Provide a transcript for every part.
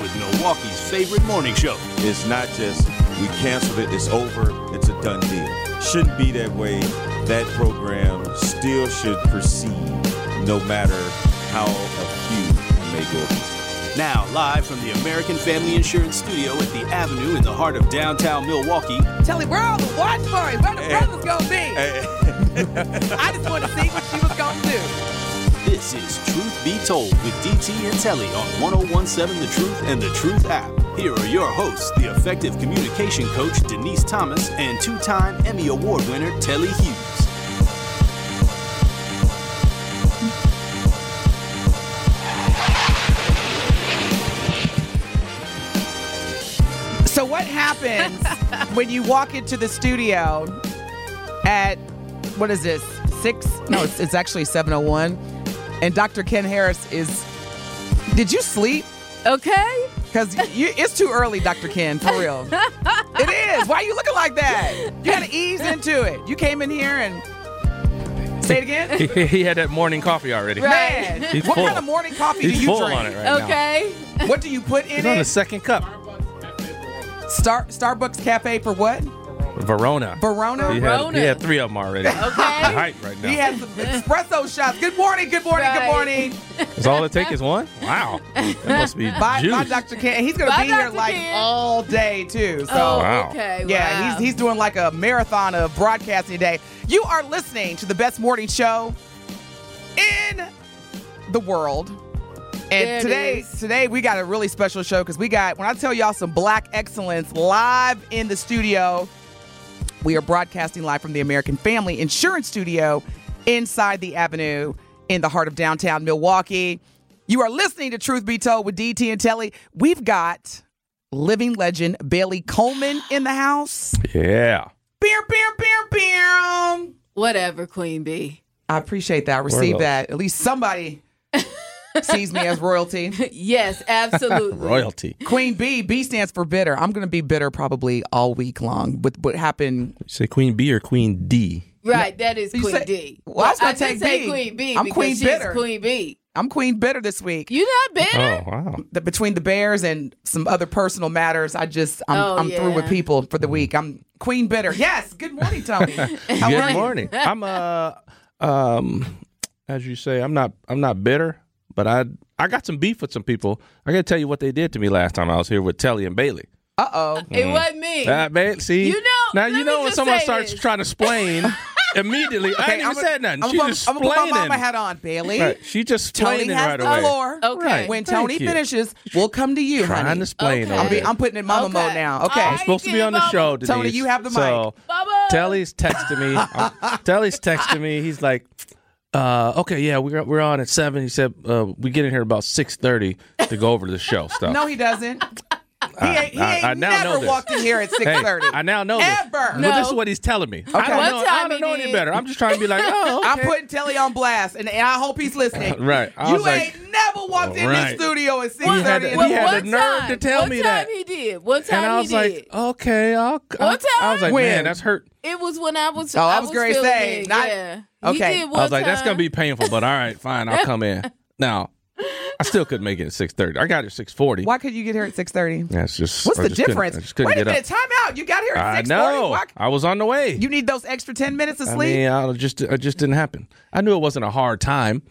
with Milwaukee's favorite morning show. It's not just we canceled it, it's over, it's a done deal. Shouldn't be that way. That program still should proceed no matter how a few may go. Now, live from the American Family Insurance Studio at the Avenue in the heart of downtown Milwaukee, Tell him where all the watch party, where the eh. brothers gonna be. Hey. Eh. I just want to see what she was gonna do. This is Truth Be Told with DT and Telly on 1017 The Truth and The Truth app. Here are your hosts, the effective communication coach Denise Thomas and two time Emmy Award winner Telly Hughes. So what happens when you walk into the studio at what is this six? No, it's, it's actually seven oh one, and Dr. Ken Harris is. Did you sleep? Okay. Because it's too early, Dr. Ken, for real. it is. Why are you looking like that? You got to ease into it. You came in here and. Say it again? he, he had that morning coffee already. Man, what full. kind of morning coffee He's do you full drink? on it right now. Okay. What do you put in He's on the second cup. Star Starbucks Cafe for what? Verona. Verona? He had, Verona. he had three of them already. Okay. Height right now. He has some espresso shots. Good morning, good morning, good Right. morning. Is all it takes is one? Wow. That must be Bye, juice. bye, Dr. Ken. He's gonna Bye, be here Dr. like Ken. all day too. So oh, Wow. okay. yeah, wow. he's he's doing like a marathon of broadcasting today. You are listening to the best morning show in the world. And There it today, is. today we got a really special show because we got when I tell y'all some black excellence live in the studio. We are broadcasting live from the American Family Insurance Studio inside the Avenue in the heart of downtown Milwaukee. You are listening to Truth Be Told with DT and Telly. We've got living legend Bailey Coleman in the house. Yeah. Beer, beer, beer, beer. Whatever, Queen Bee. I appreciate that. I received that. At least somebody sees me as royalty. Yes, absolutely. Royalty. Queen B, B stands for bitter. I'm going to be bitter probably all week long with what happened. You say Queen B or Queen D? Right, that is You Queen say- D. Well, I was gonna did take say B. Queen B I'm Queen she's Bitter. Queen B. I'm Queen bitter this week. You not bitter? Oh, wow. The, between the Bears and some other personal matters, I just I'm, Oh, I'm through with people for the week. I'm Queen bitter. Yes. Good morning, Tony. Good morning. I'm uh um as you say, I'm not I'm not bitter, but I I got some beef with some people. I gotta tell you what they did to me last time I was here with Telly and Bailey. Uh oh. It wasn't me. Uh, ba- see, You know- now you know when someone starts this. trying to explain immediately. I ain't even said nothing. I'm She gonna, just I'm gonna put my explaining. mama hat on, Bailey. Right. She just Tony explaining has right the away. floor. Okay. Right. When Thank Tony you. finishes, we'll come to you, Trying honey. to explain Okay. over I'm, be. I'm putting it in mama Okay. mode now. Okay. I'm supposed to be on the Mama. show, Denise. Tony, you have the mic. So, Telly's texting me. Telly's texting me. He's like, uh, "Okay, yeah, we're we're on at seven. He said uh, we get in here about six thirty to go over the show stuff. No, he doesn't. He ain't, he I- ain't I now know never this. walked in here at Hey, 6:30. I now know Ever. this. Well, No. this is what he's telling me. I Okay. don't One know, time I don't he know any did. better. I'm just trying to be like, oh, okay. I'm putting Telly on blast, and, and I hope he's listening. Right. I you was like- ain't never walked in Right. the studio at 6:30. He had to- he the had morning. the nerve to tell one me time that. he did. One time and I was he like, did. okay, I'll. I'll One I was like, time? When? man, that's hurt. It was when I was. Oh, I was gonna feeling say, it, not- yeah. Okay. He did one I was like, that's gonna be painful, but all right, fine, I'll come in. Now, I still couldn't make it at six thirty. I got here at six forty. Why could you get here at 6:30? That's just What's I the just couldn't- difference? I just couldn't Wait a minute, up. time out. You got here at I 6:40. know. Why- I was on the way. You need those extra 10 minutes of I sleep. mean, I just it just didn't happen. I knew it wasn't a hard time.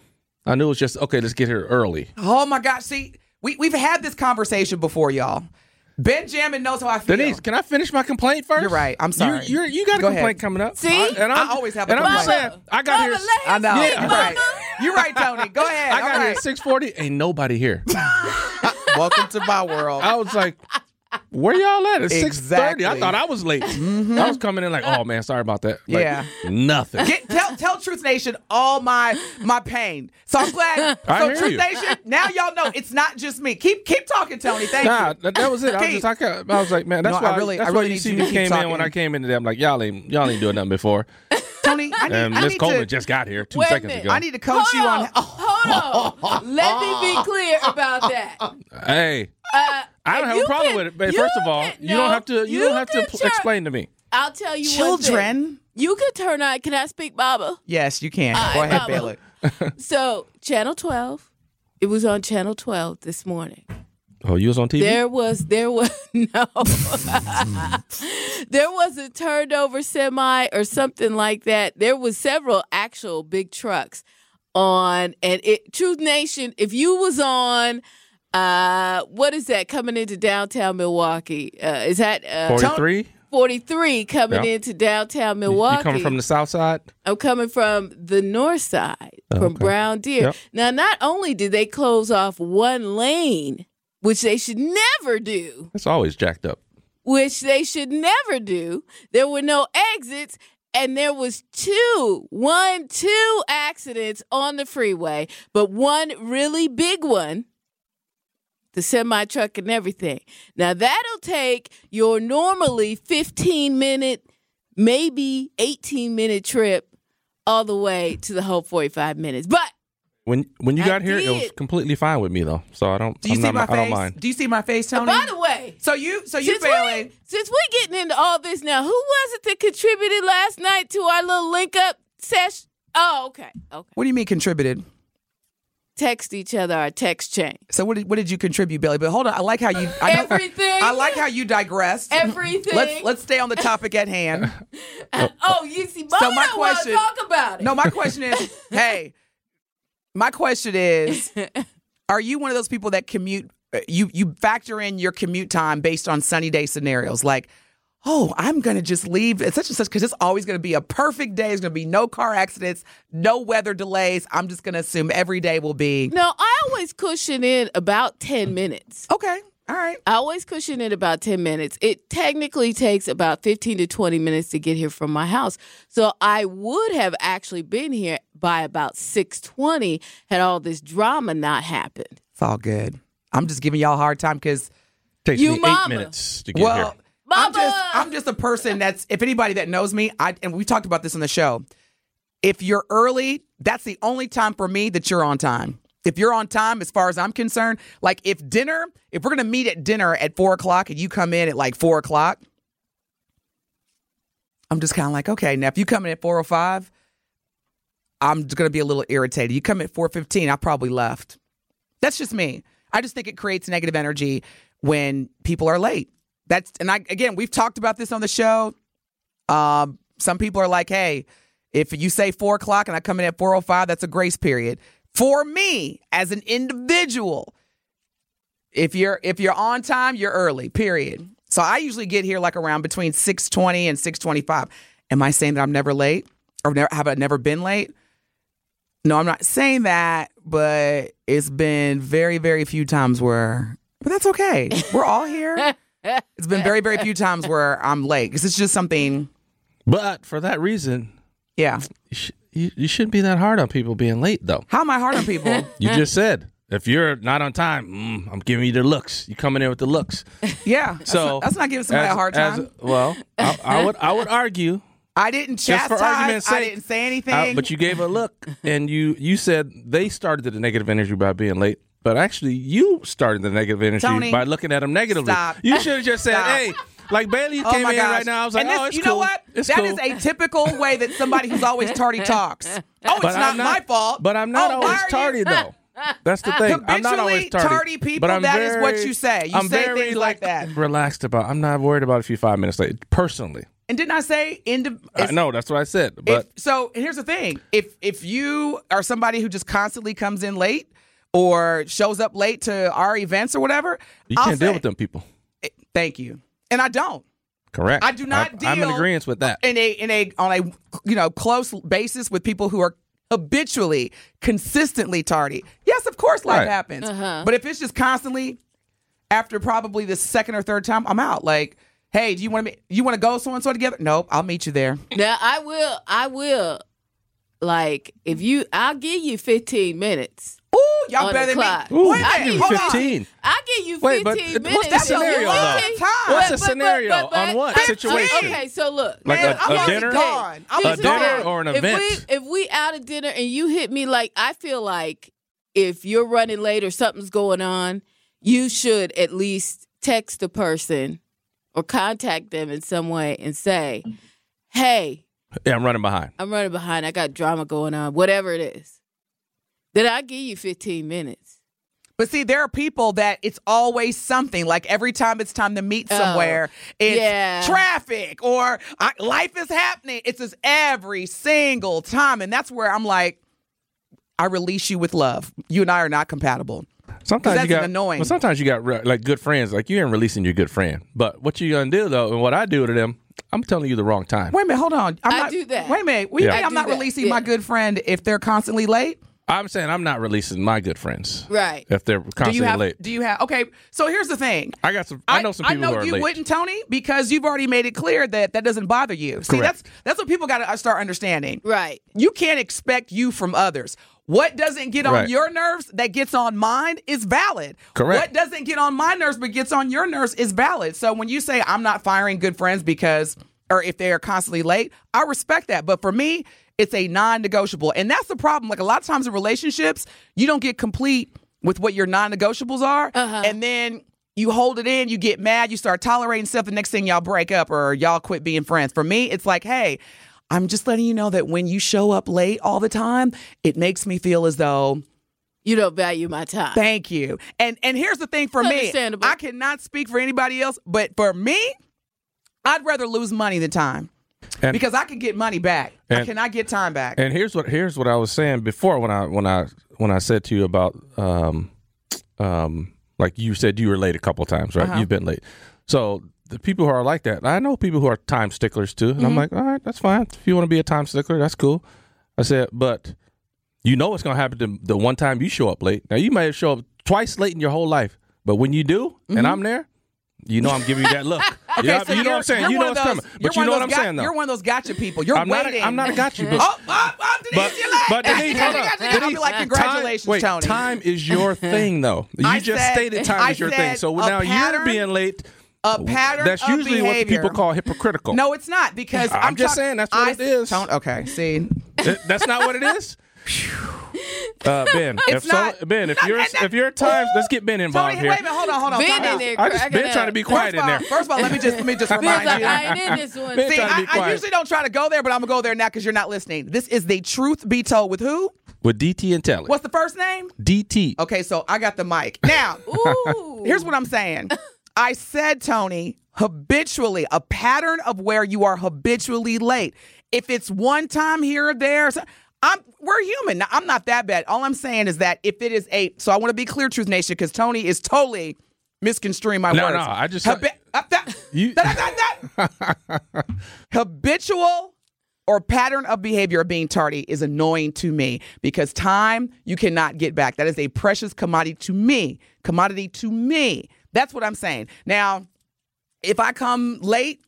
I knew it was just okay. Let's get here early. oh my gosh! See, we we've had this conversation before, y'all. Benjamin knows how I feel. Denise, can I finish my complaint first? You're right. I'm sorry. You're, you're, you got a Go complaint ahead. coming up. See? I, and I'm, I always have a and I'm just complaint. saying, I got Bubba, here. I him know. Yeah, you're you're right. You're right, Tony. Go ahead. I got All here right. at six forty. Ain't nobody here. Welcome to my world. I was like, where y'all at? It's six thirty. I thought I was late. I was coming in like, oh man, sorry about that. Like, Yeah. nothing. Get, tell tell Truth Nation all my my pain. So I'm glad. I so hear Truth you. Nation, now y'all know it's not just me. Keep keep talking, Tony. Thank Nah, you. that, that was it. I was just, I, kept- I was like, man, that's No, I really- that's I why really you see me keep came in when I came in today. I'm like, y'all ain't, y'all ain't doing nothing before. Tony, I need, And Miss Coleman to just got here two seconds ago. I need to coach you on. Hold on. Let me be clear about that. hey, Uh, I don't have a problem can- with it. But first of all, can- you don't have to. You, you don't have to pl- try- explain to me. I'll tell you one thing. Children. You can turn on. Can I speak, Baba? Yes, you can. All Go right, ahead, Mama. Bailey. So, Channel 12. It was on Channel 12 this morning. Oh, you was on TV. There was there was no there was a turned over semi or something like that. There was several actual big trucks on and it Truth Nation, if you was on uh what is that coming into downtown Milwaukee? Uh is that uh Forty three. 43 coming Yeah. into downtown Milwaukee. You coming from the south side? I'm coming from the north side, from okay. Brown Deer. Yep. Now, not only did they close off one lane, which they should never do, It's always jacked up. which they should never do, there were no exits. And there was two, one, two accidents on the freeway, but one really big one, the semi truck and everything. Now that'll take your normally 15 minute, maybe 18 minute trip all the way to the whole 45 minutes. But When when you I got here, it was completely fine with me though. So I don't. Do you I'm see not, my I don't face? mind. Do you see my face, oh, Tony? by the way, so you, so you, since Bailey. we since we getting into all this now, who was it that contributed last night to our little link up session? Oh, okay, okay. What do you mean contributed? Text each other our text chain. So what did what did you contribute, Billy? But hold on, I like how you. I know- Everything. I like how you digressed. Everything. Let's let's stay on the topic at hand. Oh, you see, So my don't want to question- talk about it. No, my question is, hey, my question is, are you one of those people that commute? You you factor in your commute time based on sunny day scenarios, like. Oh, I'm gonna just leave at such and such because it's always gonna be a perfect day. There's gonna be no car accidents, no weather delays. I'm just gonna assume every day will be No, I always cushion in about 10 minutes. okay. All right. I always cushion in about 10 minutes. It technically takes about 15 to 20 minutes to get here from my house. So I would have actually been here by about 620 had all this drama not happened. It's all good. I'm just giving y'all a hard time because it Takes You me eight minutes to get well, here. I'm just I'm just a person that's if anybody that knows me, I and we talked about this on the show. If you're early, that's the only time for me that you're on time. If you're on time, as far as I'm concerned, like if dinner, if we're gonna meet at dinner at four o'clock and you come in at like four o'clock, I'm just kind of like, okay, now if you come in at four o five, I'm just gonna be a little irritated. You come at four fifteen, I probably left. That's just me. I just think it creates negative energy when people are late. That's and I again, we've talked about this on the show. Um, some people are like, hey, if you say four o'clock and I come in at four o five, that's a grace period. For me, as an individual, if you're if you're on time, you're early. Period. So I usually get here like around between six twenty and six twenty five. Am I saying that I'm never late or never, have I never been late? No, I'm not saying that, but it's been very, very few times where, but that's okay. We're all here. It's been very, very few times where I'm late because it's just something, But for that reason, yeah. you, sh- you, you shouldn't be that hard on people being late, though. How am I hard on people? You just said if you're not on time, mm, I'm giving you the looks. You coming in with the looks. Yeah. That's So not, that's not giving somebody as- a hard as- time. well, I, I would I would argue, I didn't just for chastise. argument's I didn't say anything. uh, but you gave a look, and you you said they started the negative energy by being late. But actually, you started the negative energy Tony, by looking at them negatively. stop. You should have just said, Stop. "Hey, like Bailey Oh came in gosh. right now." I was like, and this, "Oh, it's you cool. know what? It's That cool." is a typical way that somebody who's always tardy talks. Oh, it's But not, my fault. But I'm not Oh, always tardy though. That's the thing. I'm not always tardy. tardy people, but I'm that is what you say. You I'm say very, things like that. Relaxed about. I'm not worried about if you're five minutes late. Personally, And didn't I say indi- I know that's what I said. But if, so here's the thing: if if you are somebody who just constantly comes in late or shows up late to our events or whatever, you I'll can't deal say, with them people. Eh, thank you, and I don't. Correct. I do not deal. I'm in agreement with that. in a in a on a you know close basis with people who are habitually consistently tardy. Yes, of course life Right. happens. Uh-huh. But if it's just constantly after probably the second or third time, I'm out. Like, hey, do you want to you want to go so and so together? Nope, I'll meet you there. Yeah, I will. I will. Like if you, I'll give you 15 minutes. Ooh, y'all On better the than clock. me. Ooh, Wait a I minute, give you hold on. 15. I'll give you 15 Wait, but minutes. what's the That's a scenario, long though? time. What's the But- but- scenario? but- but- On what but- situation? Okay, so look. Like Man, a, I'm a already dinner? gone. I'm A already dinner gone. or an if event? we if we out at dinner and you hit me like I feel like if you're running late or something's going on, you should at least text the person or contact them in some way and say, "Hey, yeah, I'm running behind. I'm running behind. I got drama going on. Whatever it is." Then I give you 15 minutes. But see, there are people that it's always something. Like every time it's time to meet Oh, somewhere, it's yeah. traffic or I, life is happening. It's just every single time, and that's where I'm like, I release you with love. You and I are not compatible. Sometimes that's you got annoying. Well, sometimes you got re- like good friends. Like you ain't releasing your good friend. But what you gonna do though, and what I do to them, I'm telling you the wrong time. Wait a minute, hold on. I'm I not, do that. Wait a minute. We Yeah. think I I'm not that, releasing my good friend if they're constantly late. I'm saying I'm not releasing my good friends Right. if they're constantly Do you constantly have? late. Do you have? Okay, so here's the thing. I got some. I know some people I know who are you late. wouldn't, Tony, because you've already made it clear that that doesn't bother you. See, Correct. that's that's what people got to uh, start understanding. Right. You can't expect you from others. What doesn't get on Right. your nerves that gets on mine is valid. Correct. What doesn't get on my nerves but gets on your nerves is valid. So when you say I'm not firing good friends because or if they are constantly late, I respect that. But for me, it's a non-negotiable. And that's the problem. Like a lot of times in relationships, you don't get complete with what your non-negotiables are. Uh-huh. And then you hold it in, you get mad, you start tolerating stuff. The next thing y'all break up or y'all quit being friends. For me, it's like, hey, I'm just letting you know that when you show up late all the time, it makes me feel as though You don't value my time. thank you. And and here's the thing for me. I cannot speak for anybody else, but for me, I'd rather lose money than time And- because I can get money back. And, I cannot get time back. And here's what here's what I was saying before when I when I when I said to you about um um like you said you were late a couple times, right? Uh-huh. You've been late. So the people who are like that, I know people who are time sticklers too. And Mm-hmm. I'm like, all right, that's fine. If you want to be a time stickler, that's cool. I said, but you know what's gonna happen to the one time you show up late. Now you may have show up twice late in your whole life, but when you do, and I'm there, you know I'm giving you that look. Okay, you know, so you know what I'm saying? you're know what's coming. But you know what I'm saying though. You're one of those gotcha people. You're I'm not, waiting. a, I'm not a gotcha, oh, but Oh, oh, oh, Denise, But- you're late. but Denise, hold on. I'll be like, congratulations, time, wait, Tony. Time is your thing, though. You I just said- stated time I is your thing. So now pattern- you're being late. a pattern That's usually what people call hypocritical. No, it's not because I'm I'm, just talk- saying that's what I- it is. Tone- okay, see, that's not what it is. Uh, ben, if not- so, Ben, if you're if you're at times, let's get Ben involved Tony, here. wait a minute, hold on, hold on. Ben in there I just cracking been trying to be quiet in all, there. first of all, let me just let me just Ben's remind like, you. I ain't in this one. Ben See, I, I usually don't try to go there, but I'm gonna go there now because you're not listening. This is the truth be told with who? With DT and Telly. What's the first name? DT? Okay, so I got the mic now. Ooh. Here's what I'm saying. I said, Tony, habitually, a pattern of where you are habitually late. If it's one time here or there, so- I'm we're human. Now, I'm not that bad. All I'm saying is that if it is a, so I want to be clear, Truth Nation, because Tony is totally misconstruing my No, words. no, no, I just- Habi- uh, that- You- that- that- that- habitual or pattern of behavior of being tardy is annoying to me because time you cannot get back. That is a precious commodity to me. Commodity to me. That's what I'm saying. Now, if I come late,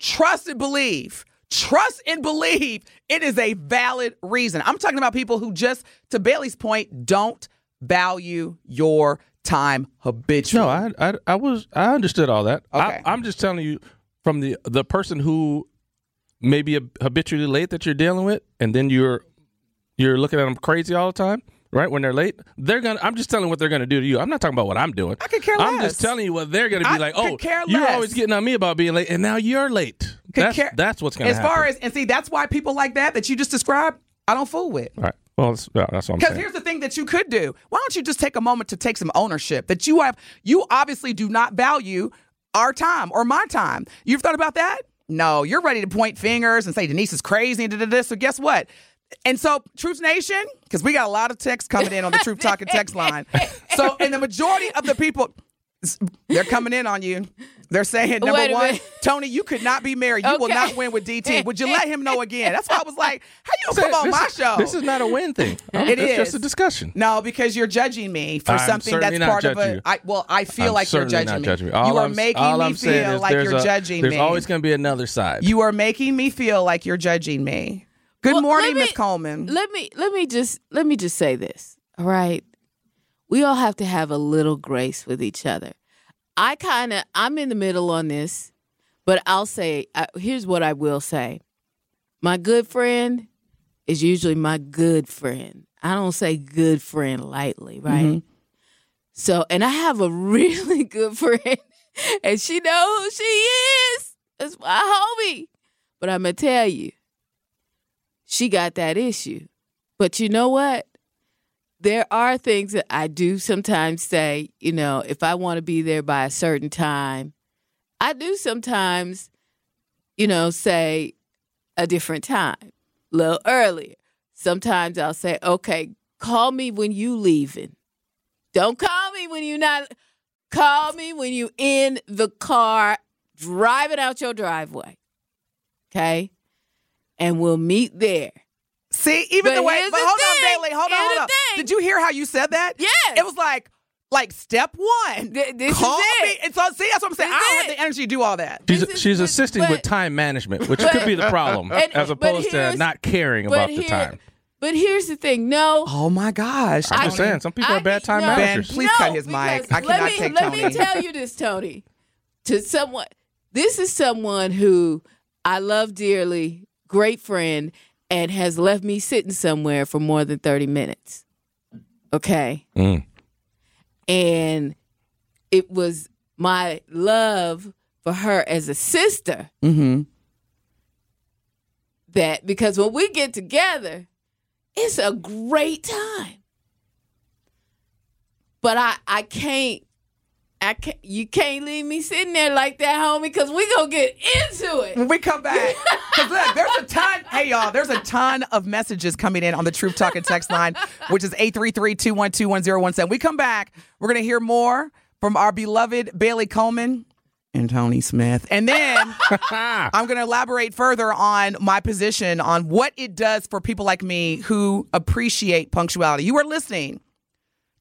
trust and believe. Trust and believe it is a valid reason. I'm talking about people who just, to Bailey's point, don't value your time habitually. No, I, I I was I understood all that. Okay. I, I'm just telling you from the the person who may be habitually late that you're dealing with, and then you're you're looking at them crazy all the time, right? When they're late, they're gonna. I'm just telling what they're gonna do to you. I'm not talking about what I'm doing. I could care less. I'm just telling you what they're gonna be I like. Oh, you're always getting on me about being late, and now you're late. Could That's care- that's what's gonna as happen. far as and see that's why people like that that you just described i don't fool with all right. Well, that's, yeah, that's what I'm saying. because here's the thing that you could do why don't you just take a moment to take some ownership that you have you obviously do not value our time or my time you've thought about that no you're ready to point fingers and say denise is crazy and da, da. so guess what and so truth nation because we got a lot of texts coming in on the truth talking text line so and the majority of the people They're coming in on you. They're saying number Wait one, minute. Tony, you could not be married. You will not win with DT. Would you let him know again? That's why I was like, how you gonna come on my is- show? This is not a win thing. It it's just a discussion. no, because you're judging me for I'm something that's part of judging a. you. I, well, I feel I'm like you're judging not me. judging you All are I'm, making me I'm feel like you're a- judging There's me. There's always going to be another side. you are making me feel like you're judging me. Good Well, morning, Miss Coleman. Let me let me just let me just say this. All right. We all have to have a little grace with each other. I kind of I'm in the middle on this, but I'll say uh, here's what I will say. My good friend is usually my good friend. I don't say good friend lightly, right? Mm-hmm. So, and I have a really good friend, and she knows who she is. That's my homie. But I'm gonna tell you, she got that issue. But you know what? There are things that I do sometimes say, you know, if I want to be there by a certain time, I do sometimes, you know, say a different time, a little earlier. Sometimes I'll say, okay, call me when you leaving. Don't call me when you're not. Call me when you in the car driving out your driveway. Okay? And we'll meet there. See, even But the way. But hold on, Bailey. Hold on, hold the on. thing. Did you hear how you said that? Yes. It was like, like step one. Th- this is call it. me. And so, see, that's what I'm saying. This I don't is have it. the energy to do all that. She's, is- she's but- assisting but- with time management, which but- could be the problem, and- as opposed to not caring But about the time. But here's the thing. No. Oh my gosh. I'm I- just saying, some people I- are bad time no. Ben, managers. please no, cut his mic. I cannot let me, take Let Tony. me tell you this, Tony. To someone, this is someone who I love dearly, great friend, and has left me sitting somewhere for more than 30 minutes. Okay. Mm. And it was my love for her as a sister Mm-hmm. that because when we get together, it's a great time. But I I can't I can't you can't leave me sitting there like that, homie, because we gonna get into it. When we come back, because look, there's a ton. Hey, y'all, there's a ton of messages coming in on the Truth Talking text line, which is 833-212-1017. We come back, we're gonna hear more from our beloved Bailey Coleman and Tony Smith, and then I'm gonna elaborate further on my position on what it does for people like me who appreciate punctuality. You are listening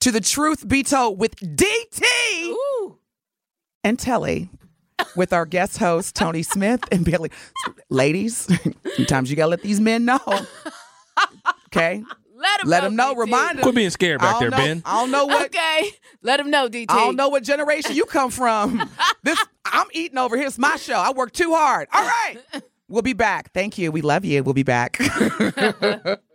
to the Truth Be Told with DT Ooh. And Telly with our guest host, Tony Smith and Billy. Ladies, sometimes you gotta let these men know. Okay? Let him Let know. them know. DT. Remind them. Quit being scared back there, know- Ben. I don't know what Okay. Let them know, DT. I don't know what generation you come from. this I'm eating over here. It's my show. I work too hard. All right. We'll be back. Thank you. We love you. We'll be back.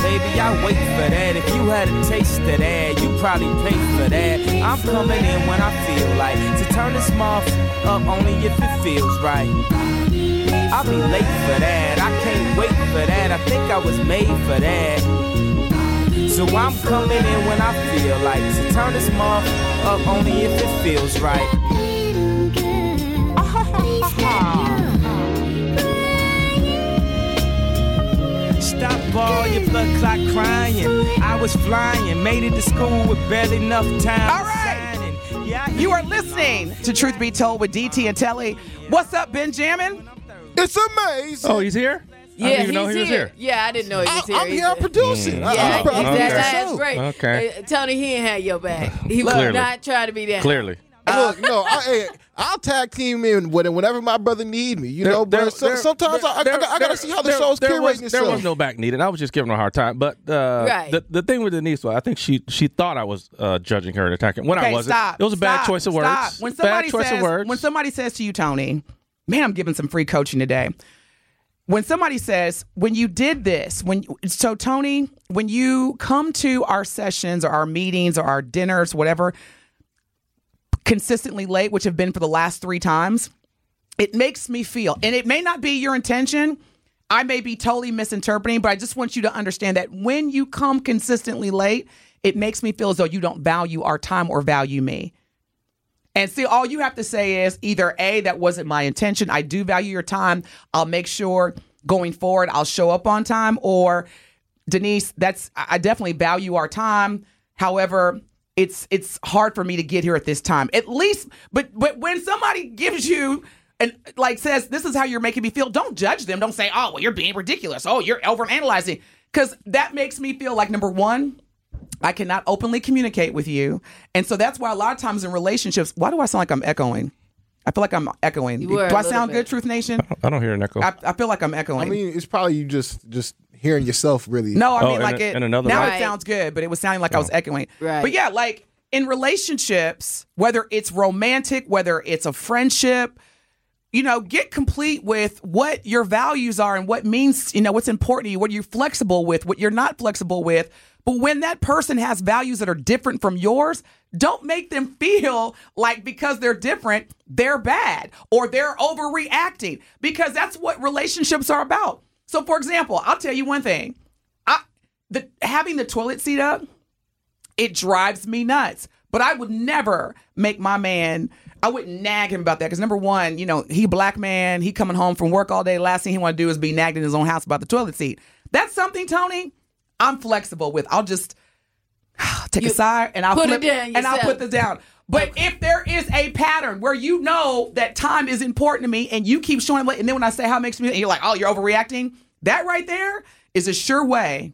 I wait for that. If you had a taste of that, you probably pay for that. I'm coming in when I feel like to turn this mouth up only if it feels right. I'll be late for that. I can't wait for that. I think I was made for that. So I'm coming in when I feel like to turn this mouth up only if it feels right. Stop all your blood clot crying. I was flying, made it to school with barely enough time. All right. signing. Yeah, you are listening to Truth Be Told with DT and Telly. What's up, Benjamin? It's amazing. Oh, he's here? Yeah, I didn't even know he's he was here. Yeah, I didn't know he was I, here. am here. I'm either. producing. I- Yeah, I'm, I'm, okay. that's great. Okay. Uh, Tony, he ain't had your back. He was not trying to be that. Clearly. Look, no, I, hey, I'll tag team in whenever my brother need me. You There- know, there- but so, there- sometimes I, I, there- I, got to there- see how the show's there curating was, itself. There was no back needed. I was just giving her a hard time. But uh, Right. the the thing with Denise was, I think she she thought I was uh, judging her and attacking when I wasn't. stop. It was a bad stop, choice of stop. words. When somebody bad choice says, of words. when somebody says to you, Tony, man, I'm giving some free coaching today. When somebody says, when you did this, when so Tony, when you come to our sessions or our meetings or our dinners, whatever, consistently late, which have been for the last three times, it makes me feel, and it may not be your intention. I may be totally misinterpreting, but I just want you to understand that when you come consistently late, it makes me feel as though you don't value our time or value me. And see, all you have to say is either A, that wasn't my intention. I do value your time. I'll make sure going forward I'll show up on time. Or Denise, that's I definitely value our time. However, it's it's hard for me to get here at this time. At least, but but when somebody gives you and like says this is how you're making me feel, don't judge them. Don't say, oh well, you're being ridiculous. Oh, you're over analyzing. Because that makes me feel like number one, I cannot openly communicate with you. And so that's why a lot of times in relationships, why do I sound like I'm echoing? I feel like I'm echoing. Do were a I little sound bit. good, Truth Nation? I don't hear an echo. I, I feel like I'm echoing. I mean, it's probably you just just hearing yourself really. no, I Oh, mean and like a- it. and another now mic? it sounds good, but it was sounding like I was oh. echoing. Right. But yeah, like in relationships, whether it's romantic, whether it's a friendship, you know, get complete with what your values are and what means, you know, what's important to you, what are you're flexible with, what you're not flexible with. But when that person has values that are different from yours, don't make them feel like because they're different, they're bad or they're overreacting because that's what relationships are about. So, for example, I'll tell you one thing. I the having the toilet seat up, it drives me nuts. But I would never make my man. I wouldn't nag him about that because number one, you know, he black man. He coming home from work all day. Last thing he want to do is be nagged in his own house about the toilet seat. That's something, Tony. I'm flexible with. I'll just take a You side and I'll put it flip down and I'll put this down. But if there is a pattern where you know that time is important to me and you keep showing late, and then when I say how it makes me, and you're like, oh, you're overreacting. That right there is a sure way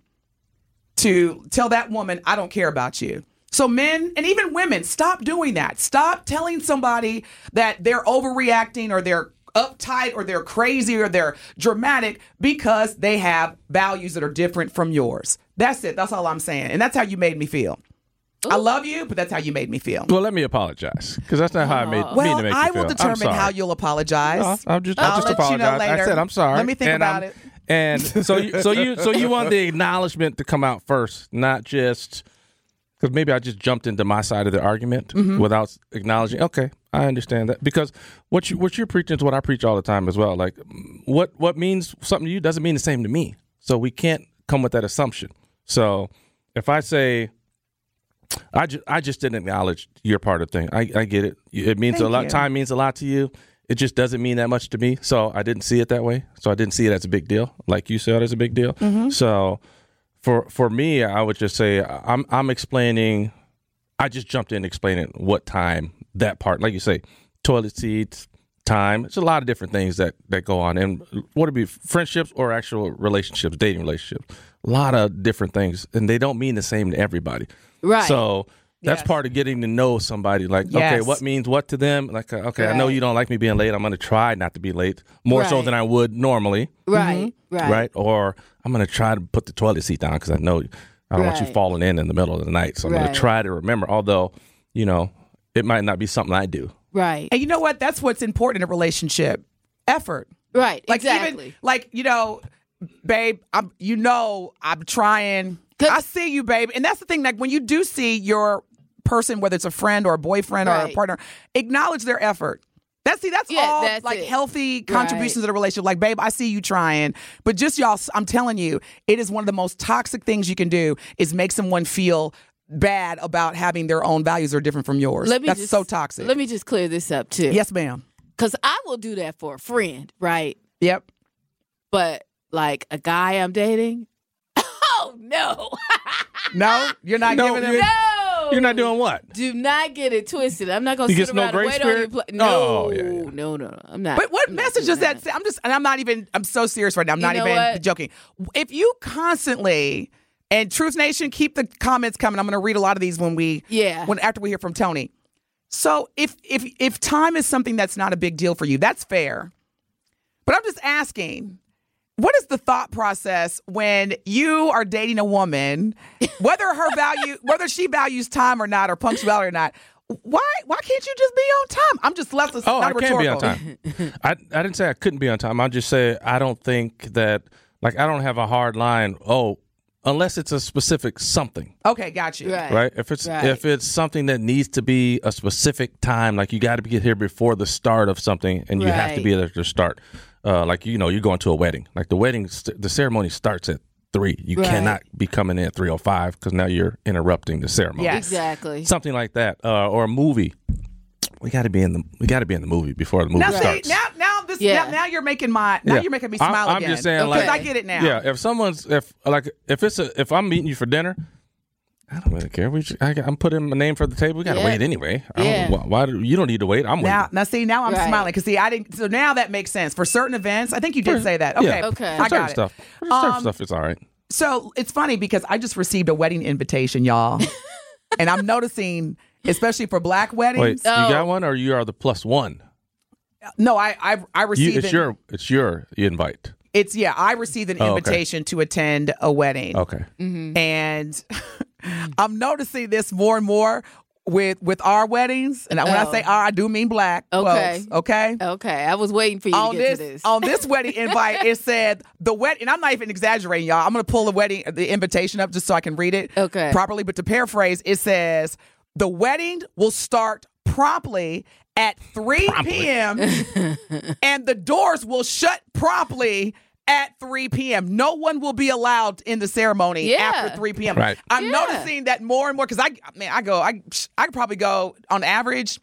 to tell that woman, I don't care about you. So, men and even women, stop doing that. Stop telling somebody that they're overreacting or they're uptight or they're crazy or they're dramatic because they have values that are different from yours. That's it. That's all I'm saying. And that's how you made me feel. I love you, but that's how you made me feel. well, let me apologize because that's not how I made mean Well, to make you I will feel. I'm determine how you'll apologize. No, I'll just, I'll I'll just let you know apologize. I later. said I'm sorry. Let me think and about I'm- it. And so, you, so you, so you want the acknowledgement to come out first, not just because maybe I just jumped into my side of the argument Mm-hmm. without acknowledging. Okay, I understand that because what you what you're preaching is what I preach all the time as well. Like what what means something to you doesn't mean the same to me. So we can't come with that assumption. So if I say I just I just didn't acknowledge your part of the thing. I, I get it. It means a lot. you. Time means a lot to you. It just doesn't mean that much to me. So I didn't see it that way. So I didn't see it as a big deal, like you said, as a big deal. Mm-hmm. So for for me, I would just say I'm I'm explaining. I just jumped in explaining what time that part, like you say, toilet seats, time. It's a lot of different things that that go on, and what it be friendships or actual relationships, dating relationships. A lot of different things, and they don't mean the same to everybody. Right. So that's Yes. part of getting to know somebody. Like, okay, what means what to them? Like, uh, okay, I know you don't like me being late. I'm going to try not to be late more so than I would normally, Right. Right. right? Or I'm going to try to put the toilet seat down because I know I don't want you falling in in the middle of the night. So I'm going to try to remember. Although, you know, it might not be something I do. Right. And you know what? That's what's important in a relationship effort. Right. Like exactly. even like you know, babe, I'm you know I'm trying. I see you, babe, and that's the thing. Like when you do see your person, whether it's a friend or a boyfriend or a partner, acknowledge their effort. That's see, that's Yeah, all that's like it. healthy contributions to the relationship. Like, babe, I see you trying, but just y'all, I'm telling you, it is one of the most toxic things you can do is make someone feel bad about having their own values are different from yours. let me that's just, so toxic. Let me just clear this up too. yes, ma'am. Because I will do that for a friend, right? Yep. But like a guy I'm dating, no, No, you're not No, giving him. you're- no, You're not doing what? Do not get it twisted. I'm not gonna He sit gets no around and grace wait on you. period? Pl- no, Oh, yeah, yeah. no, no, no. I'm not. But what I'm message doing does that say? I'm just, and I'm not even, I'm so serious right now. I'm You not even what? joking. If you constantly, and Truth Nation, keep the comments coming. I'm going to read a lot of these when we, Yeah. when after we hear from Tony. So if if if time is something that's not a big deal for you, that's fair. But I'm just asking, what is the thought process when you are dating a woman, whether her value, whether she values time or not, or punctuality or not? Why why can't you just be on time? I'm just left. Oh, not I can't be on rhetorical. time. I I didn't say I couldn't be on time. I just say I don't think that like I don't have a hard line. Oh, unless it's a specific something. Okay, got you. Right. right? If it's Right. if it's something that needs to be a specific time, like you got to get here before the start of something, and you have to be there at the start. Uh, like you know, you're going to a wedding. Like the wedding, st- the ceremony starts at three. You Right. cannot be coming in at three o five because now you're interrupting the ceremony. Yes. Exactly. something like that, uh, or a movie. We got to be in the we got to be in the movie before the movie Now, see, starts. now, now this, Yeah. now, now you're making my, now Yeah. you're making me I'm- smile I'm again. just saying, because like- I get it now. Yeah, if someone's if like if it's a if I'm meeting you for dinner, I don't really care. We just, I, I'm putting my name for the table. We got to Yeah. wait anyway. I don't, Yeah. why, why do, you don't need to wait? I'm Now, waiting. now, see, now I'm Right. smiling because see, I didn't. So now that makes sense for certain events. I think you did say that. Okay, Yeah. Okay. For I certain got it. stuff. For certain Um, stuff, it's all right. So it's funny because I just received a wedding invitation, y'all, and I'm noticing, especially for black Wait, weddings. you Oh. got one, or you are the plus one? No, I I, I You, received. it's an- your it's your invite. It's yeah. I received an Oh, okay. invitation to attend a wedding. Okay. and I'm noticing this more and more with with our weddings. And when I Oh. say our, I do mean black. Okay. folks, okay. Okay. I was waiting for you On to get this, to this. on this wedding invite, it said the wedding, and I'm not even exaggerating, y'all. I'm gonna pull the wedding, the invitation up just so I can read it Okay. properly. But to paraphrase, it says the wedding will start promptly at 3 p.m. and the doors will shut promptly at 3 p.m. No one will be allowed in the ceremony Yeah. after 3 p.m. Right. I'm Yeah. noticing that more and more because I, man, I go, I, I could probably go on average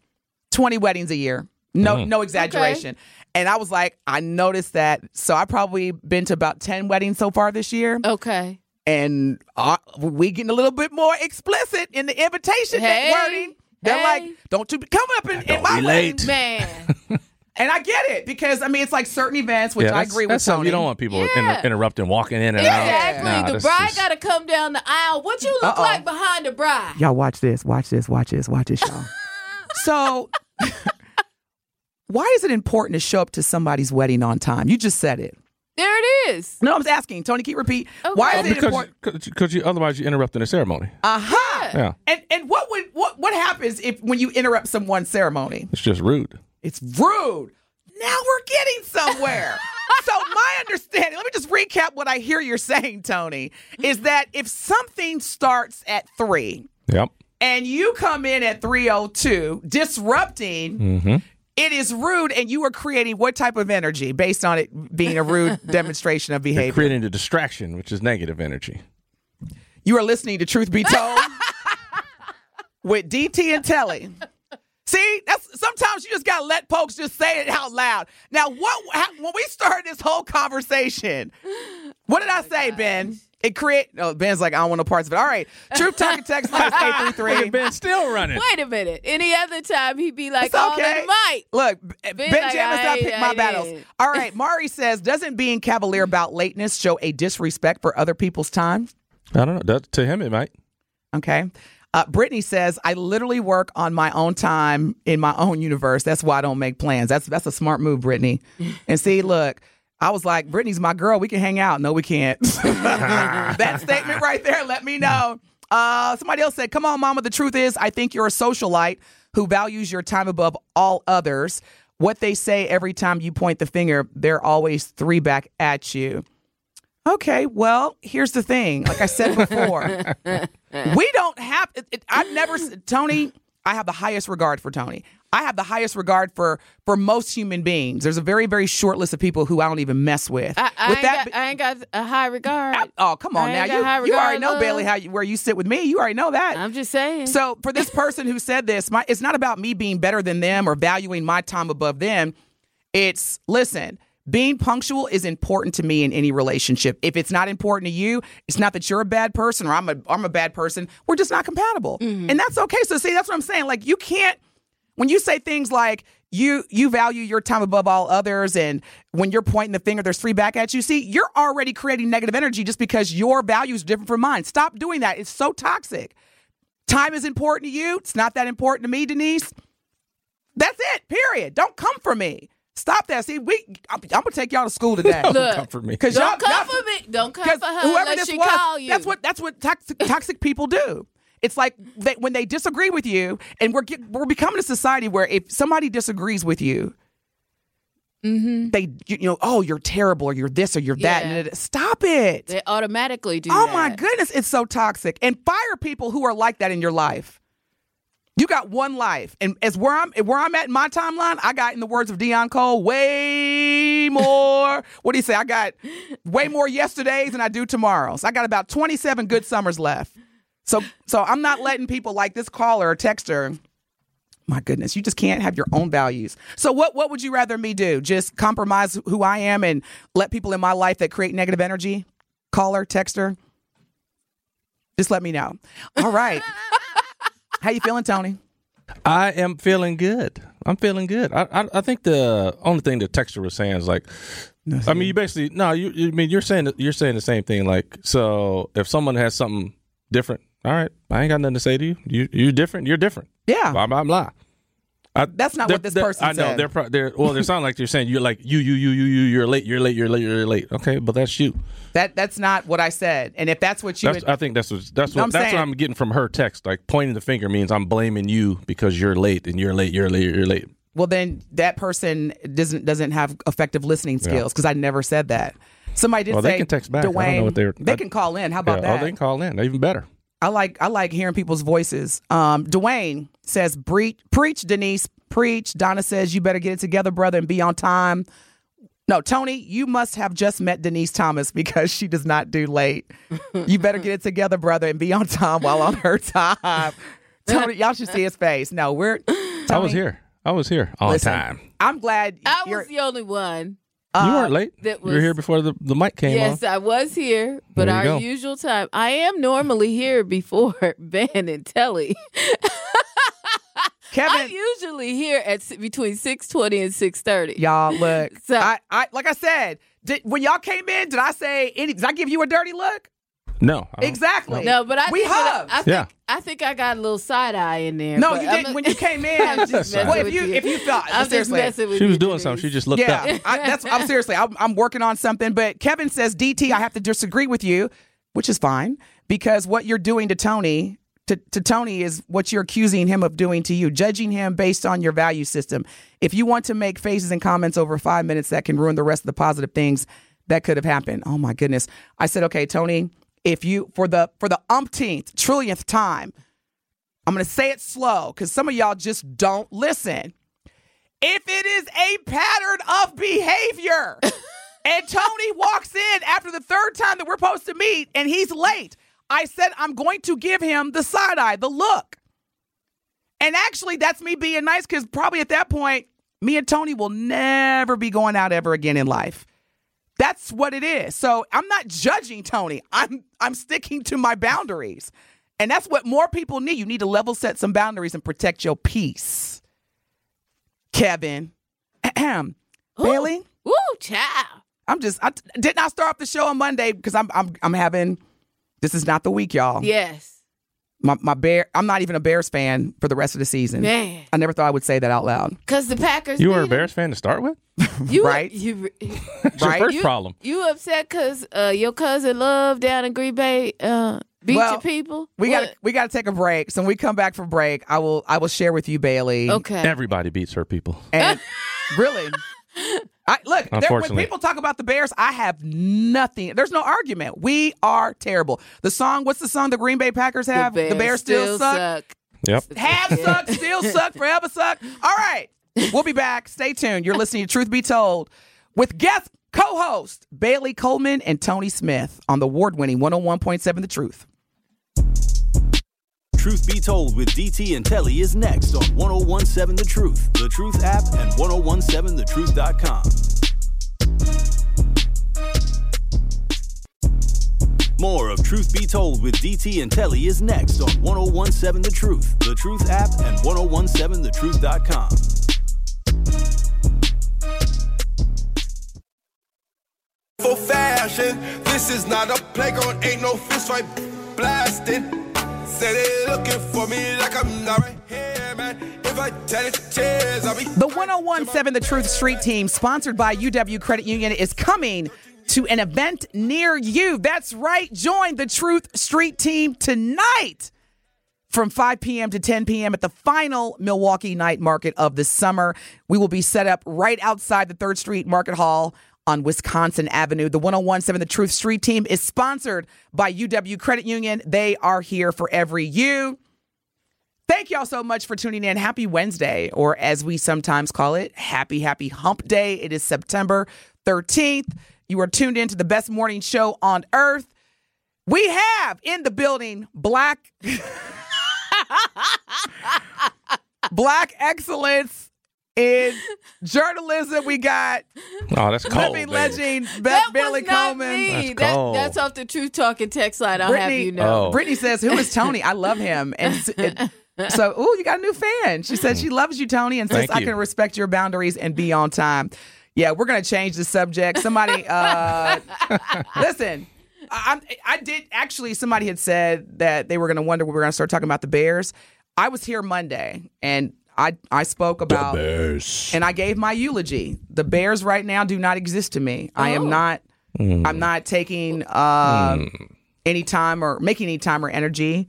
20 weddings a year. No, no exaggeration. And I was like, I noticed that. So I probably been to about 10 weddings so far this year. okay. And uh, we getting a little bit more explicit in the invitation Hey. wording. They're Hey. like, don't you be coming up in, in my be wedding. late. Man. And I get it because I mean it's like certain events, which yeah, I agree with Tony. you don't want people Yeah. inter- interrupting, walking in and out. Exactly. Nah, the bride just- got to come down the aisle. What you look Uh-oh. like behind the bride? Y'all watch this, watch this, watch this, watch this, y'all. so why is it important to show up to somebody's wedding on time? You just said it. There it is. No, I'm asking. Tony, keep repeat. Okay. Why Oh, is it because important? because you, otherwise you're interrupting the ceremony. Uh-huh. Aha. Yeah, And and what would what what happens if when you interrupt someone's ceremony? it's just rude. It's rude. Now we're getting somewhere. so my understanding, let me just recap what I hear you're saying, Tony, is that if something starts at three Yep. and you come in at 302 disrupting, mm-hmm. it is rude and you are creating what type of energy based on it being a rude demonstration of You're behavior. creating a distraction, which is negative energy. You are listening to Truth Be Told with DT and Telly. See, that's sometimes you just gotta let folks just say it out loud. Now, what how, when we started this whole conversation, what did oh I say, Ben? It create. Oh, Ben's like, I don't want no parts of it. All right, Truth Talking Text line is eight three three. at Ben still running. Wait a minute. Any other time he'd be like, It's okay. in the. Look, Ben, Ben, ben like, Jammers I not pick I my ain't battles. in. All right, Mari says, doesn't being cavalier about lateness show a disrespect for other people's time? I don't know. That, to him, it might. Okay. Uh, Brittany says, I literally work on my own time in my own universe. That's why I don't make plans. That's that's a smart move, Brittany. And see, look, I was like, Brittany's my girl. We can hang out. No, we can't. that statement right there, let me know. Uh, somebody else said, Come on, mama. The truth is, I think you're a socialite who values your time above all others. What they say every time you point the finger, they're always three back at you. Okay, well, here's the thing. Like I said before, we don't have. It, it, I've never Tony. I have the highest regard for Tony. I have the highest regard for for most human beings. There's a very very short list of people who I don't even mess with. I, I, with ain't that, got, I ain't got a high regard. be- oh come on I now, you you already know love. Bailey uh, how you, where you sit with me. You already know that. I'm just saying. So for this person who said this, my it's not about me being better than them or valuing my time above them. It's listen, being punctual is important to me in any relationship. If it's not important to you, it's not that you're a bad person or I'm a I'm a bad person. We're just not compatible. Mm-hmm. And that's okay. So see, that's what I'm saying. Like you can't when you say things like you you value your time above all others and when you're pointing the finger there's three back at you see you're already creating negative energy just because your values are different from mine stop doing that it's so toxic time is important to you it's not that important to me denise that's it period don't come for me stop that see we i'm, I'm gonna take y'all to school today Look, Come for me. don't come for me. Don't come for her whoever unless this she was, call you. that's what that's what toxic, toxic people do. It's like they, when they disagree with you, and we're get, we're becoming a society where if somebody disagrees with you, Mm-hmm. They, you know, oh, you're terrible, or you're this, or you're that. Yeah. And it, stop it. They automatically do. Oh that. my goodness, it's so toxic. And fire people who are like that in your life. You got one life, and as where I'm where I'm at in my timeline, I got, in the words of Dion Cole, way more. what do you say? I got way more yesterdays than I do tomorrows. I got about 27 good summers left. So so I'm not letting people like this caller or texter. My goodness, you just can't have your own values. So what what would you rather me do? Just compromise who I am and let people in my life that create negative energy? Caller, texter. Just let me know. All right. How you feeling, Tony? I am feeling good. I'm feeling good. I, I I think the only thing the texture was saying is like, I mean, you basically no, you, you I mean you're saying you're saying the same thing. Like, so if someone has something different, all right, I ain't got nothing to say to you. You you're different. You're different. Yeah. Blah blah blah. I, That's not what this they're- person I know said. they're pro- they're well. They sound like you're saying you're like you you you you you you're late. You're late. You're late. You're late. Okay, but that's you. That that's not what I said. And if that's what you That's, I think that's what that's what I'm that's saying- what I'm getting from her text. Like pointing the finger means I'm blaming you because you're late and you're late. You're late. You're late. well then that person doesn't doesn't have effective listening skills because I never said that. Somebody did Well, say they can text back. I don't know Dwayne, what they're- they I- can call in. How about yeah, that? Oh, they can call in. Even better. I like I like hearing people's voices. Um, Dwayne says, "Preach, preach, Denise, preach." Donna says, "You better get it together, brother, and be on time." No, Tony, you must have just met Denise Thomas because she does not do late. you better get it together, brother, and be on time while on her time. Tony, y'all should see his face. No, we're. I was here. I was here on listen, time. I'm glad I you're. was the only one. you weren't uh, late. that you were here before the, the mic came yes, on. I was here, but our go. usual time. I am normally here before Ben and Telly. Kevin, I'm usually here at between six twenty and six thirty. y'all look. So- I, I like I said. Did, when y'all came in, did I say any? Did I give you a dirty look? No. Exactly. No, but I we think that- hugged. I think, Yeah. I think I got a little side eye in there. No, you didn't. a- when you came in, I'm just messing well, if with you if you thought I'm just seriously, messing with She was you, doing something. She just looked yeah, up. I, that's I'm seriously. I'm, I'm working on something. But Kevin says, DT, I have to disagree with you, which is fine because what you're doing to Tony. To, to Tony is what you're accusing him of doing to you, judging him based on your value system. If you want to make faces and comments over five minutes, that can ruin the rest of the positive things that could have happened. Oh my goodness! I said, okay, Tony, if you for the for the umpteenth trillionth time, I'm going to say it slow because some of y'all just don't listen. If it is a pattern of behavior and Tony walks in after the third time that we're supposed to meet and he's late, I said I'm going to give him the side eye, the look. And actually, that's me being nice because probably at that point, me and Tony will never be going out ever again in life. That's what it is. So I'm not judging Tony. I'm I'm sticking to my boundaries. And that's what more people need. You need to level set some boundaries and protect your peace. Kevin. Ahem. Bailey, Ooh, child. I'm just I did not I start off the show on Monday because I'm I'm I'm having this is not the week, y'all. Yes, My my bear I'm not even a Bears fan for the rest of the season. man. I never thought I would say that out loud. Because the Packers. You were a beat 'em. Bears fan to start with? You, right? You, That's Right? your first you, problem. You upset because uh, your cousin Love down in Green Bay uh, beat Well, your people? We What? got we got to take a break. So when we come back from break, I will I will share with you Bailey. Okay. Everybody beats her people. And really, I look. There, when people talk about the Bears, I have nothing. There's no argument. We are terrible. The song. What's the song the Green Bay Packers have? the Bears, still, suck. Yep. Have suck, still suck, forever suck. All right. We'll be back. Stay tuned. You're listening to Truth Be Told with guest co host Bailey Coleman and Tony Smith on the award winning 101.7 The Truth. Truth Be Told with DT and Telly is next on 1017 The Truth, The Truth app, and 1017thetruth.com. More of Truth Be Told with DT and Telly is next on 1017 The Truth, The Truth app, and 1017thetruth.com. for fashion. This is not a playground, ain't no fist fight blasting. Say they looking for me like I'm not right here, man. The 1017 The Truth Street Team, sponsored by UW Credit Union, is coming to an event near you. That's right. Join the Truth Street Team tonight from 5 p.m. to 10 p.m. at the final Milwaukee night market of the summer. We will be set up right outside the 3rd Street Market Hall on Wisconsin Avenue. The 1017 The Truth Street Team is sponsored by UW Credit Union. They are here for every you. Thank y'all so much for tuning in. Happy Wednesday, or as we sometimes call it, Happy Happy Hump Day. It is September 13th. You are tuned in to the best morning show on earth. We have in the building black black excellence in journalism. We got Oh, that's cold. living baby. legend Beth That Bailey was not Coleman. me. That's That- cold. that's off the Truth Talking text line. I'll have Brittany, you know. Oh. Brittany says, "Who is Tony? I love him." And it- so, ooh, you got a new fan. She said she loves you, Tony, and says Thank I you. can respect your boundaries and be on time. Yeah, we're gonna change the subject. Somebody, uh, listen. I, I I did actually. Somebody had said that they were gonna wonder when we were gonna start talking about the Bears. I was here Monday, and I I spoke about bears and I gave my eulogy. The Bears right now do not exist to me. I am not. I'm not taking uh, any time or making any time or energy,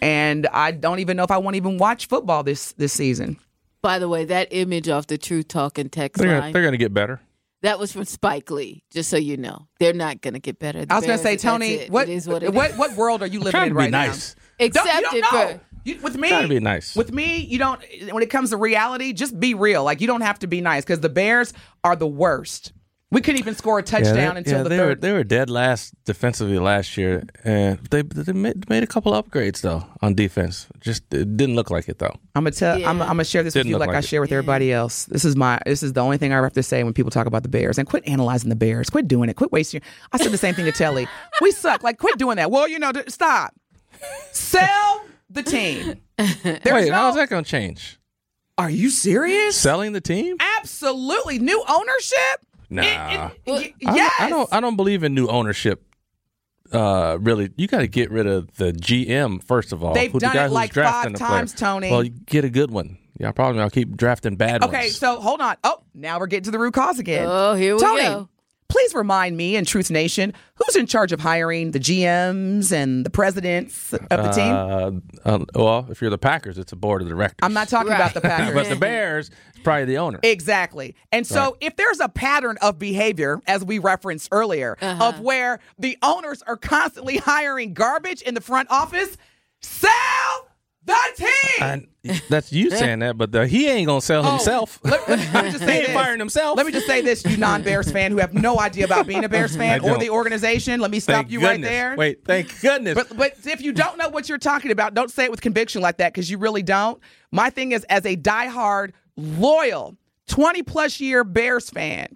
and I don't even know if I want to even watch football this this season. By the way, that image off the Truth Talking text They're line, gonna, they're gonna get better. that was from Spike Lee, just so you know. They're not going to get better. The I was going to say, Tony, it. what It is what it what is. what world are you living in right be nice. now? Except Don't- you it don't for know. You, with me, Trying to be nice. With me, you don't. When it comes to reality, just be real. Like you don't have to be nice because the Bears are the worst. We couldn't even score a touchdown yeah, they, until yeah, the they third. were they were dead last defensively last year, and they they made, made a couple upgrades though on defense. Just it didn't look like it though. I'm gonna tell. I'm, I'm gonna share this with Didn't you look like, I share with everybody else. This is my. This is the only thing I ever have to say when people talk about the Bears. And quit analyzing the Bears. Quit doing it. Quit wasting. I said the same thing to Telly. We suck. Like quit doing that. Well, you know, stop. Sell the team. There's Wait, no- how's that gonna change? Are you serious? Selling the team? Absolutely. New ownership. Nah. It- it- y- I, yes. I don't. I don't believe in new ownership. Uh, really, you got to get rid of the GM first of all. They've Who- the done guy it who's like drafting five the player. times, Tony. Well, get a good one. Yeah, probably. I'll keep drafting bad Okay, ones. Okay, so hold on. Oh, now we're getting to the root cause again. Oh, here we Tony, go. Please remind me and Truth Nation who's in charge of hiring the GMs and the presidents of the team. Uh, uh, well, if you're the Packers, it's a board of directors. I'm not talking about the Packers. but the Bears, it's probably the owner. Exactly. And so Right. if there's a pattern of behavior, as we referenced earlier, Uh-huh. of where the owners are constantly hiring garbage in the front office, sell the team. And that's you saying that, but the, he ain't gonna sell Oh, himself. Let, let- let me just he say ain't this. firing himself. Let me just say this, you non-Bears fan who have no idea about being a Bears fan or the organization. Let me stop Thank you goodness. right there. Wait, thank goodness. But but if you don't know what you're talking about, don't say it with conviction like that because you really don't. My thing is, as a diehard, loyal, 20 plus year Bears fan,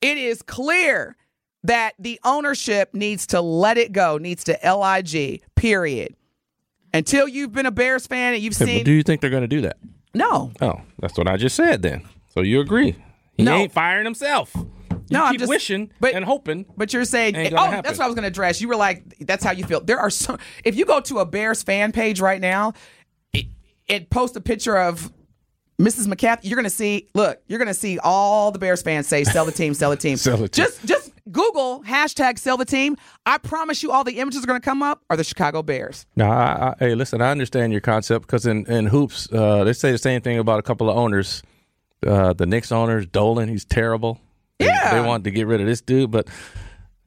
it is clear that the ownership needs to let it go, needs to lig. Period. Until you've been a Bears fan and you've seen but do you think they're gonna do that? no, Oh, that's what I just said. Then, so you agree? He No. ain't firing himself. You No, I'm just- wishing but- and hoping. But you're saying, oh, happen. that's what I was going to address. You were like, that's how you feel. There are so, if you go to a Bears fan page right now, it, it post a picture of Mrs. McCaffrey. You're going to see, look, you're going to see all the Bears fans say, sell the team, sell the team. Sell the team. Just, just Google hashtag sell the team. I promise you all the images are going to come up are the Chicago Bears. No, I, I, hey, listen, I understand your concept because in, in hoops, uh, they say the same thing about a couple of owners. Uh, the Knicks owners, Dolan, he's terrible. They, Yeah. they want to get rid of this dude, but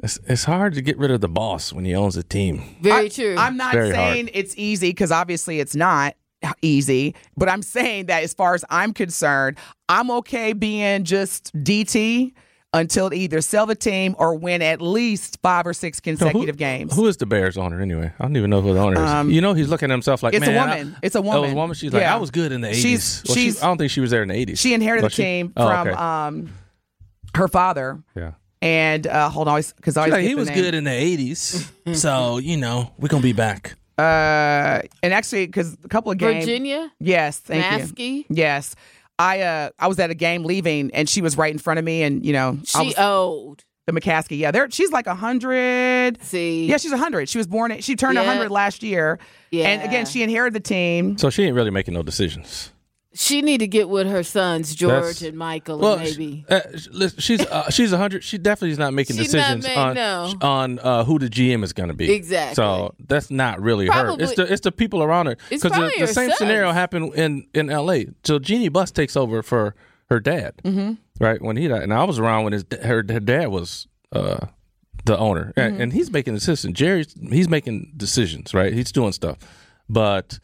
it's, it's hard to get rid of the boss when he owns a team. Very I- true. I'm not Very saying it's easy because obviously it's not easy, but I'm saying that as far as I'm concerned, I'm okay being just DT until either sell the team or win at least five or six consecutive who, games. Who is the Bears owner anyway? I don't even know who the owner is. Um, you know, he's looking at himself like, it's a woman. I- It's a Oh, woman. a woman. She's like, Yeah. I was good in the 80s. She's- Well, she- I don't think she was there in the 80s. she inherited Was the she? team Oh, from okay. um, her father. yeah. And uh, hold on, because I She's always like, he was name. good in the 80s. so, you know, we're going to be back. Uh, and actually, because a couple of games. Virginia, Yes, thank you. Maskey. Yes, I uh I was at a game leaving, and she was right in front of me, and you know I She was, old. the McCaskey. Yeah, there she's like a hundred. See, Yeah, she's a hundred. She was born. She turned a Yeah. hundred last year. Yeah. And again, she inherited the team. So she ain't really making no decisions. She need to get with her sons, George That's- and Michael, Well, and maybe. uh, she's uh, she's a hundred. She definitely is not making She's not decisions make- on no. on uh, who the GM is going to be. Exactly. So that's not really her. It's the it's the people around her. It's the, probably the same sons. scenario happened in in L.A. So Jeannie Buss takes over for her dad. Mm-hmm. Right when he died, and I was around when his her, her dad was uh, the owner, and, Mm-hmm. and he's making decisions. Jerry's he's making decisions. Right, he's doing stuff, but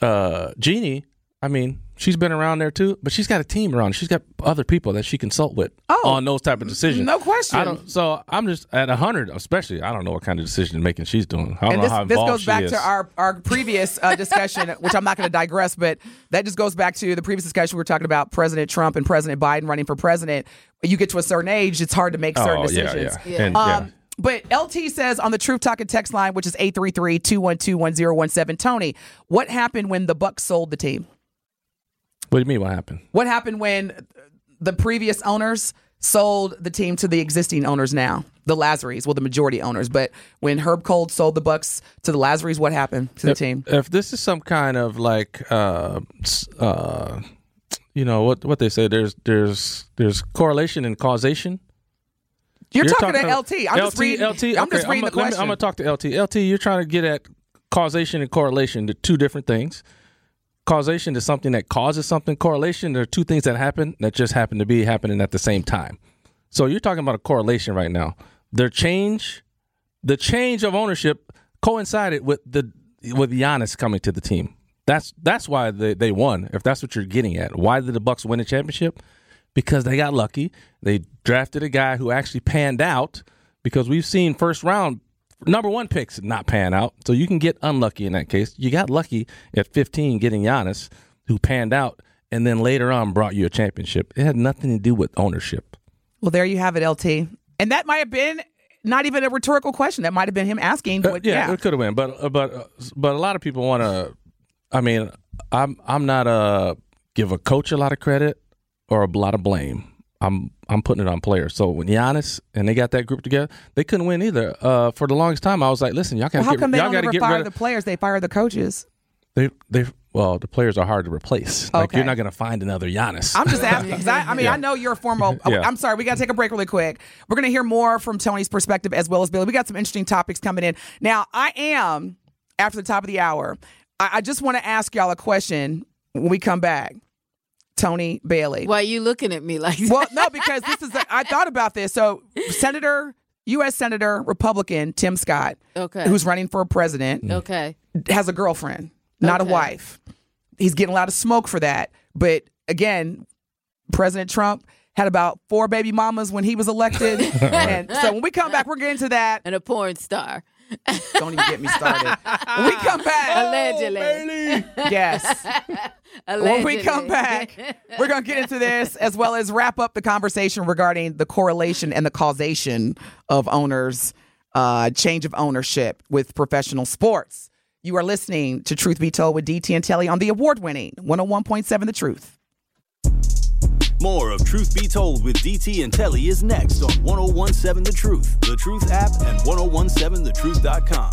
uh, Jeannie, I mean, she's been around there too, but she's got a team around. She's got other people that she consult with Oh, on those type of decisions. no question. I don't. So I'm just at hundred, especially. I don't know what kind of decision making she's doing. I don't and know this, how this involved goes she back is. to our, our previous uh, discussion, which I'm not going to digress, but that just goes back to the previous discussion we were talking about President Trump and President Biden running for president. You get to a certain age, it's hard to make certain oh, yeah, decisions. yeah, And, Um, yeah. But LT says on the Truth Talking text line, which is 833-212-1017, Tony, what happened when the Bucks sold the team? What do you mean? What happened? What happened when the previous owners sold the team to the existing owners now, the Lasrys, well, the majority owners. But when Herb Kohl sold the Bucks to the Lasrys, what happened to the if, team? If this is some kind of like, uh, uh, you know what what they say, there's there's there's correlation and causation. You're, You're talking, to LT. I'm just reading. LT, I'm okay, just reading I'm, the let me- I'm gonna talk to LT. LT, you're trying to get at causation and correlation. They're two different things. Causation is something that causes something. Correlation, there are two things that happen that just happen to be happening at the same time. So you're talking about a correlation right now. Their change, the change of ownership coincided with the with Giannis coming to the team. That's that's why they, they won. If that's what you're getting at, why did the Bucks win the championship? Because they got lucky. They drafted a guy who actually panned out. Because we've seen first round number one picks not pan out, so you can get unlucky in that case. You got lucky at 15 getting Giannis, who panned out, and then later on brought you a championship. It had nothing to do with ownership. well, there you have it, LT. And that might have been not even a rhetorical question. That might have been him asking. Uh, yeah, yeah. it could have been, but uh, but uh, but a lot of people want to. I mean, I'm I'm not uh give a coach a lot of credit or a lot of blame. I'm I'm putting it on players. So when Giannis and they got that group together, they couldn't win either. Uh, for the longest time, I was like, listen, y'all got Well, how get come they y'all don't ever fire the players? They fire the coaches. they they. Well, the players are hard to replace. Like Okay. you're not going to find another Giannis. I'm just asking. 'cause I, I mean, Yeah. I know you're a former. Yeah. I'm sorry. We got to take a break really quick. We're going to hear more from Tony's perspective as well as Billy. We got some interesting topics coming in. Now, I am after the top of the hour. I, I just want to ask y'all a question when we come back. Tony Bailey. Why are you looking at me like that? Well, no, because this is. A, I thought about this. So, Senator, U.S. Senator, Republican Tim Scott, Okay. who's running for a president, mm. okay. has a girlfriend, not a wife. He's getting a lot of smoke for that. But again, President Trump had about four baby mamas when he was elected. and so when we come back, we're getting to that. And a porn star. Don't even get me started. When we come back, Allegedly. yes. When we come back, we're going to get into this as well as wrap up the conversation regarding the correlation and the causation of owners, uh, change of ownership with professional sports. You are listening to Truth Be Told with DT and Telly on the award winning 101.7 The Truth. More of Truth Be Told with DT and Telly is next on 1017 The Truth, The Truth app, and 1017thetruth.com.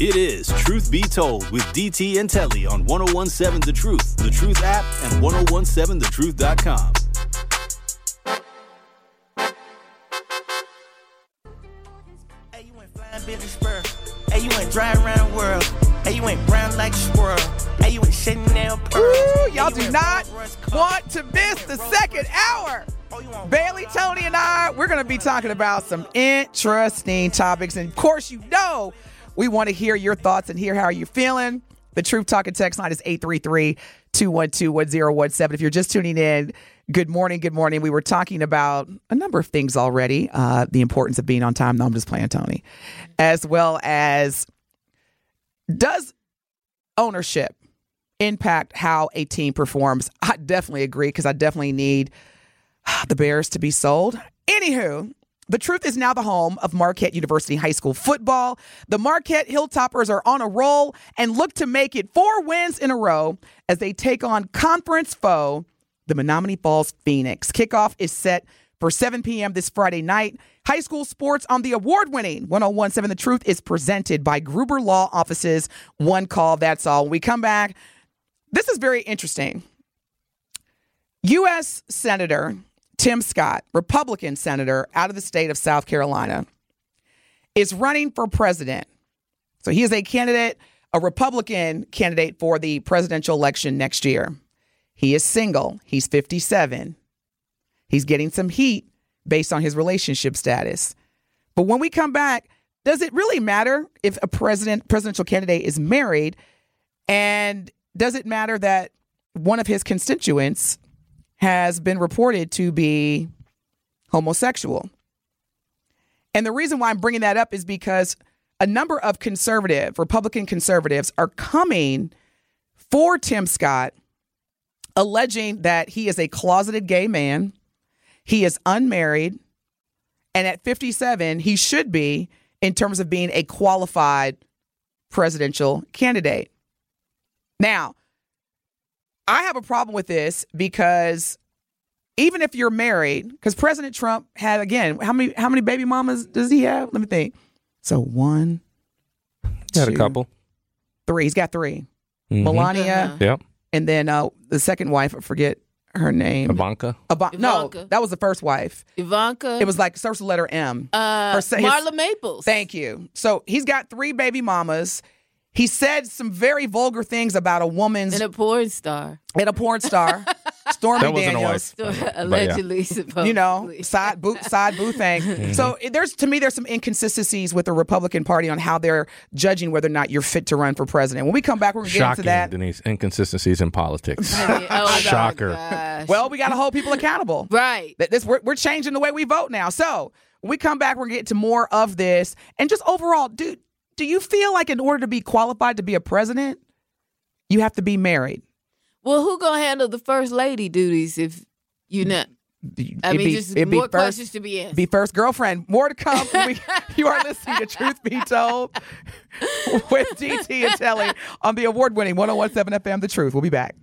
It is Truth Be Told with DT and Telly on 1017 The Truth, The Truth app, and 1017thetruth.com. Hey, you went flying Billy Spur. Hey, you went dry around the world. Hey, you went brown like a squirrel. Ooh, y'all do not want to miss the second hour. Oh, Bailey, Tony, and I, we're going to be talking about some interesting topics. And of course, you know, we want to hear your thoughts and hear how you're feeling. The Truth Talking text line is 833 212 1017. If you're just tuning in, good morning. Good morning. We were talking about a number of things already uh, the importance of being on time. No, I'm just playing Tony. As well as does ownership impact how a team performs? I definitely agree because I definitely need ah, the Bears to be sold. Anywho, the truth is now the home of Marquette University High School football. The Marquette Hilltoppers are on a roll and look to make it four wins in a row as they take on conference foe, the Menomonee Falls Phoenix. Kickoff is set for 7 p.m. this Friday night. High school sports on the award winning 1017 The Truth is presented by Gruber Law Offices. One call, that's all. When we come back, this is very interesting. U.S. Senator Tim Scott, Republican senator out of the state of South Carolina, is running for president. So he is a candidate, a Republican candidate for the presidential election next year. He is single. He's 57. He's getting some heat based on his relationship status. But when we come back, does it really matter if a president presidential candidate is married? And does it matter that one of his constituents has been reported to be homosexual? And the reason why I'm bringing that up is because a number of conservative, Republican conservatives, are coming for Tim Scott, alleging that he is a closeted gay man, he is unmarried, and at 57, he should be in terms of being a qualified presidential candidate. Now, I have a problem with this because even if you're married, because President Trump had again, how many how many baby mamas does he have? Let me think. So one, Got a two, couple. three. He's got 3 Mhm. Melania, Uh-huh. Yep. and then uh, the second wife. I forget her name. Ivanka. Iva- no, that was the first wife. Ivanka. It was like starts with letter M. uh, her sa- his- Marla Maples. Thank you. So he's got three baby mamas. He said some very vulgar things about a woman's and a porn star. and a porn star, Stormy That wasn't a Daniels. wife. Allegedly, supposedly. you know, side boo side boo thing. So there's to me there's some inconsistencies with the Republican Party on how they're judging whether or not you're fit to run for president. When we come back, we're gonna get into that. Denise. Inconsistencies in politics. Oh, Shocker. gosh. Well, we got to hold people accountable. right. That this we're, we're changing the way we vote now. So when we come back, we're gonna get to more of this and just overall, dude. Do you feel like in order to be qualified to be a president, you have to be married? Well, who gonna handle the first lady duties if you mm, not? I It'd mean, be- just it'd be more first- questions to be asked. Be first girlfriend. More to come. We- you are listening to Truth Be Told with DT and Telly on the award winning 1017 FM The Truth. We'll be back.